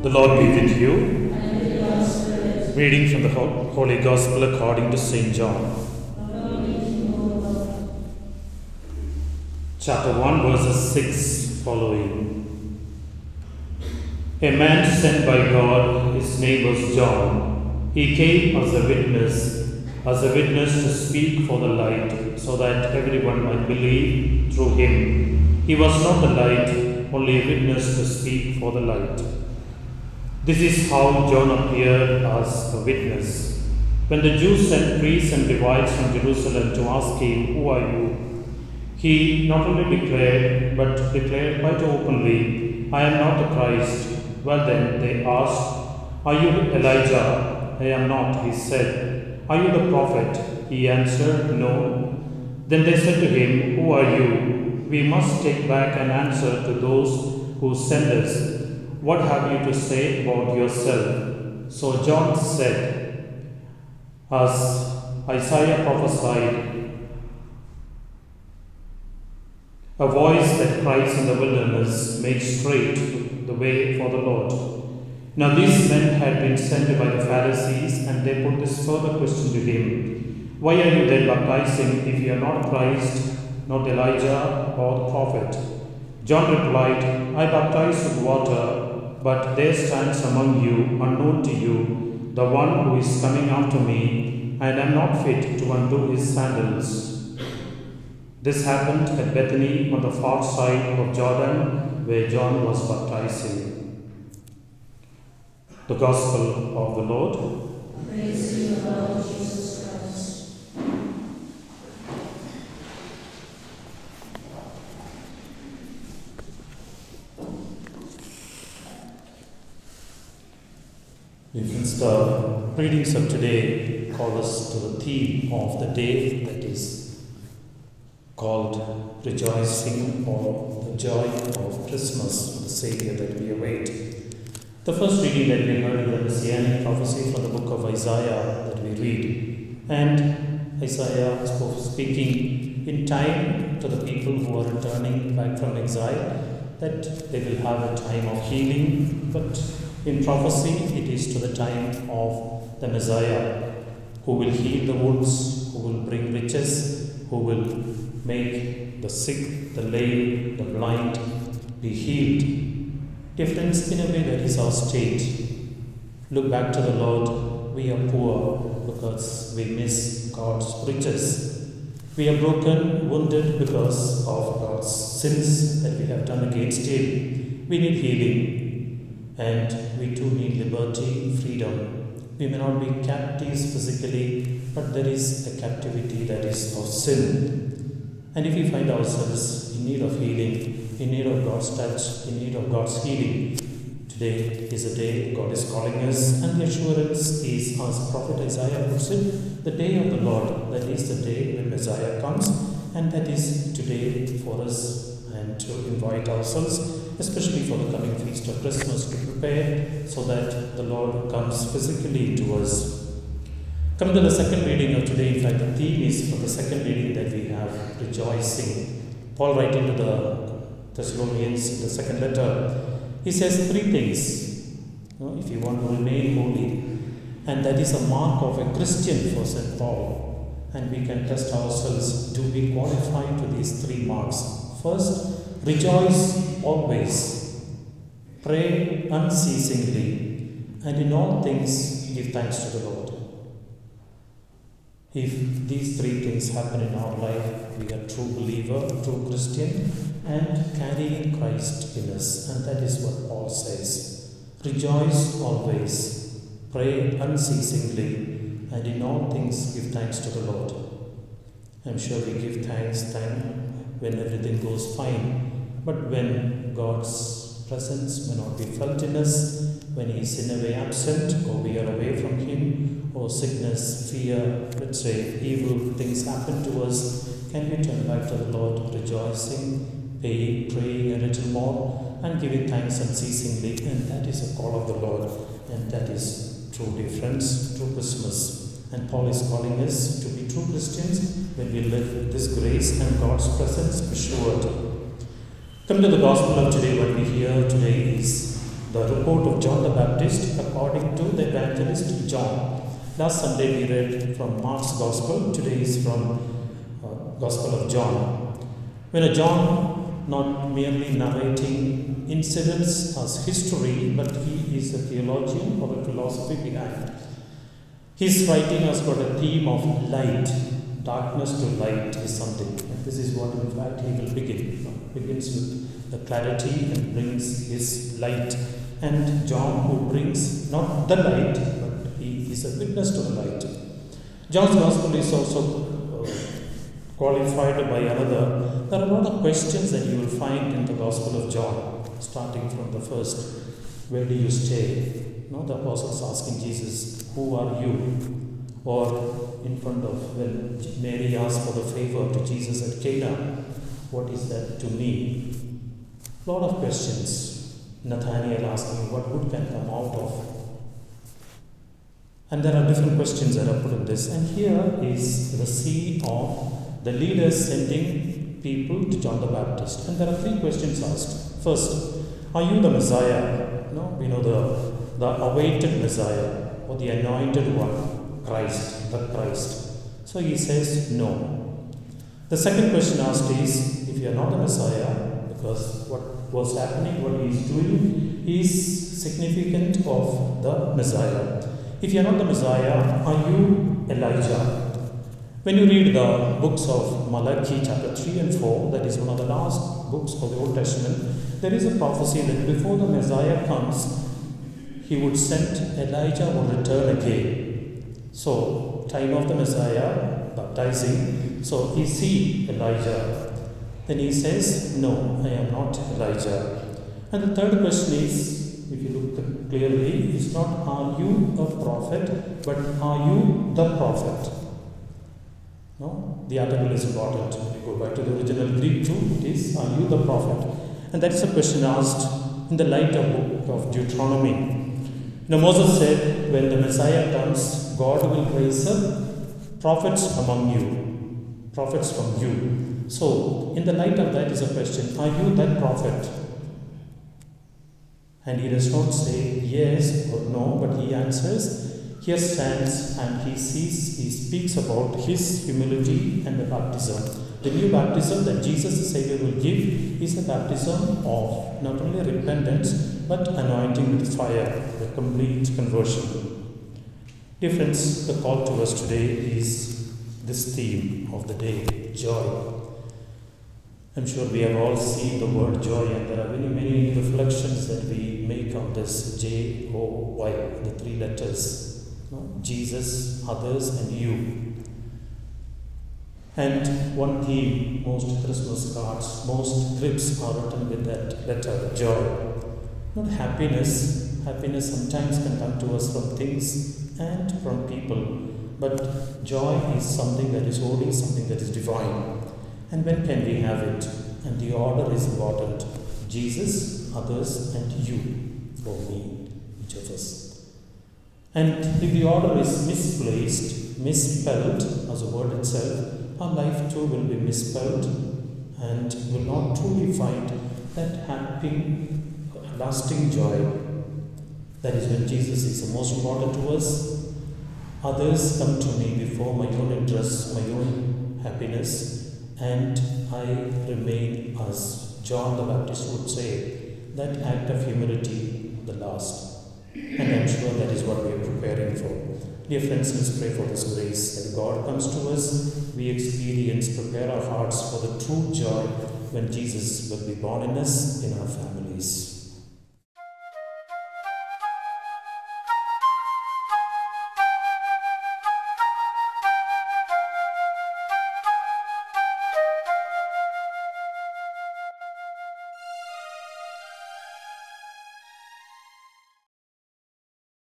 The Lord be with you. Reading from the Holy Gospel according to St. John. Chapter 1, verses 6 following. A man sent by God, his name was John. He came as a witness, as a witness to speak for the light, so that everyone might believe through him. He was not the light, only a witness to speak for the light. This is how John appeared as a witness. When the Jews sent priests and Levites from Jerusalem to ask him, Who are you? He not only declared, but declared quite openly, I am not the Christ. Well, then they asked, Are you Elijah? I am not, he said. Are you the prophet? He answered, No. Then they said to him, Who are you? We must take back an answer to those who sent us. What have you to say about yourself? So John said, As Isaiah prophesied, a voice that cries in the wilderness, make straight the way for the Lord. Now these men had been sent by the Pharisees, and they put this further question to him Why are you then baptizing if you are not Christ, not Elijah or the prophet? John replied, I baptize with water, but there stands among you, unknown to you, the one who is coming after me, and I am not fit to undo his sandals. This happened at Bethany on the far side of Jordan, where John was baptizing. The Gospel of the Lord. Praise you, Lord Jesus Christ. Friends, the readings of today call us to the theme of the day that is called rejoicing or the joy of Christmas, the Savior that we await. The first reading that we heard is the Messianic prophecy from the book of Isaiah that we read. And Isaiah spoke speaking in time to the people who are returning back from exile that they will have a time of healing, but in prophecy it is to the time of the Messiah who will heal the wounds, who will bring riches, who will make the sick, the lame, the blind be healed. Difference in a way that is our state. Look back to the Lord. We are poor because we miss God's riches. We are broken, wounded because of God's sins that we have done against Him. We need healing, and we too need liberty, freedom. We may not be captives physically, but there is a captivity that is of sin. And if we find ourselves in need of healing, in need of God's touch, in need of God's healing, today is a day God is calling us, and the assurance is, as Prophet Isaiah puts it, the day of the Lord. That is the day when Messiah comes, and that is today for us and to invite ourselves, especially for the coming feast of Christmas, to prepare so that the Lord comes physically to us. Coming to the second reading of today, in fact, the theme is for the second reading that we have rejoicing. Paul, writing to the Thessalonians, in the second letter, he says three things. You know, if you want to remain holy, and that is a mark of a Christian for St. Paul. And we can test ourselves do we qualify to these three marks? First, rejoice always, pray unceasingly, and in all things give thanks to the Lord. If these three things happen in our life, we are true believer, true Christian, and carrying Christ in us. And that is what Paul says. Rejoice always, pray unceasingly, and in all things give thanks to the Lord. I'm sure we give thanks then when everything goes fine, but when God's presence may not be felt in us, when He is in a way absent, or we are away from Him, or sickness, fear, let's say evil things happen to us, can we turn back to the Lord rejoicing, paying, praying a little more, and giving thanks unceasingly? And that is a call of the Lord, and that is true difference, true Christmas. And Paul is calling us to be true Christians when we live with this grace and God's presence assured. Come to the gospel of today. What we hear today is the report of John the Baptist according to the evangelist John. Last Sunday we read from Mark's Gospel, today is from uh, Gospel of John. When a John, not merely narrating incidents as history, but he is a theologian or a philosophy behind. His writing has got a theme of light, darkness to light is something. And this is what, in fact, he will begin. Begins with the clarity and brings his light. And John, who brings not the light, but he is a witness to the light. John's Gospel is also uh, qualified by another. There are a lot of questions that you will find in the Gospel of John, starting from the first. Where do you stay? No, the apostles asking Jesus, Who are you? Or in front of when Mary asked for the favor to Jesus at Cana, What is that to me? Lot of questions. Nathaniel asking, What good can come out of? And there are different questions that are put in this. And here is the scene of the leaders sending people to John the Baptist. And there are three questions asked. First, are you the Messiah? No, we know the the awaited Messiah or the anointed one, Christ, the Christ. So he says no. The second question asked is if you are not the Messiah, because what was happening, what he is doing is significant of the Messiah. If you are not the Messiah, are you Elijah? When you read the books of Malachi, chapter 3 and 4, that is one of the last books of the Old Testament, there is a prophecy that before the Messiah comes, he would send Elijah would return again. So, time of the Messiah baptizing, so is he Elijah. Then he says, No, I am not Elijah. And the third question is, if you look clearly, is not are you a prophet, but are you the prophet? No, the article is important. You go back to the original Greek too, it is are you the prophet? And that is a question asked in the light of book of Deuteronomy. Now Moses said, when the Messiah comes, God will raise up prophets among you, prophets from you. So, in the light of that is a question: Are you that prophet? And he does not say yes or no, but he answers, here stands and he sees, he speaks about his humility and the baptism. The new baptism that Jesus the Savior will give is a baptism of not only repentance but anointing with fire, a complete conversion. Dear friends, the call to us today is this theme of the day joy. I'm sure we have all seen the word joy, and there are many, many reflections that we make on this J O Y, the three letters no? Jesus, others, and you. And one theme, most Christmas cards, most trips are written with that letter, joy. Not happiness. Happiness sometimes can come to us from things and from people. But joy is something that is holy, something that is divine. And when can we have it? And the order is important Jesus, others, and you for me, each of us. And if the order is misplaced, misspelled as a word itself, our life too will be misspelled and will not truly find that happy, lasting joy. That is when Jesus is the most important to us. Others come to me before my own interest, my own happiness, and I remain as John the Baptist would say, that act of humility, the last. And I'm sure that is what we are preparing for. Dear friends, let's pray for this grace that God comes to us, we experience, prepare our hearts for the true joy when Jesus will be born in us, in our families.